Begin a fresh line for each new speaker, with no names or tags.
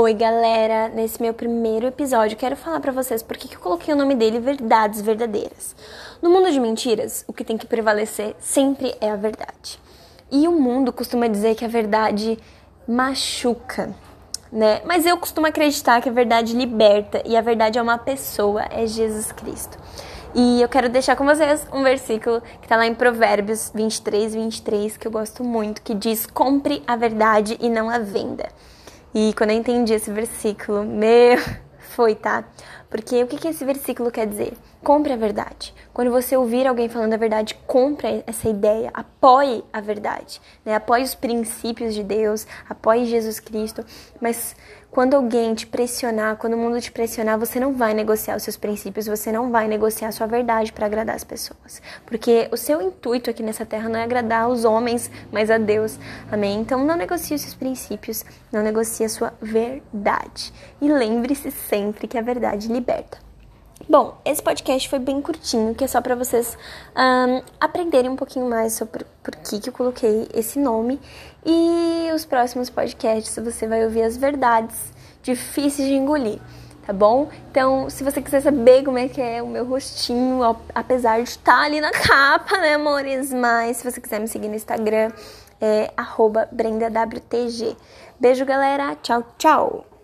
Oi, galera! Nesse meu primeiro episódio, quero falar para vocês por que eu coloquei o nome dele Verdades Verdadeiras. No mundo de mentiras, o que tem que prevalecer sempre é a verdade. E o mundo costuma dizer que a verdade machuca, né? Mas eu costumo acreditar que a verdade liberta e a verdade é uma pessoa, é Jesus Cristo. E eu quero deixar com vocês um versículo que está lá em Provérbios 23, 23, que eu gosto muito, que diz: Compre a verdade e não a venda. E quando eu entendi esse versículo, meu, foi, tá? Porque o que, que esse versículo quer dizer? Compre a verdade. Quando você ouvir alguém falando a verdade, compre essa ideia, apoie a verdade, né? apoie os princípios de Deus, apoie Jesus Cristo. Mas quando alguém te pressionar, quando o mundo te pressionar, você não vai negociar os seus princípios, você não vai negociar a sua verdade para agradar as pessoas. Porque o seu intuito aqui nessa terra não é agradar os homens, mas a Deus. Amém? Então não negocie os seus princípios, não negocie a sua verdade. E lembre-se sempre que a verdade liberta. Bom, esse podcast foi bem curtinho, que é só para vocês um, aprenderem um pouquinho mais sobre por que, que eu coloquei esse nome. E os próximos podcasts você vai ouvir as verdades difíceis de engolir, tá bom? Então, se você quiser saber como é que é o meu rostinho, apesar de estar ali na capa, né, amores? Mas se você quiser me seguir no Instagram, é BrendaWTG. Beijo, galera. Tchau, tchau.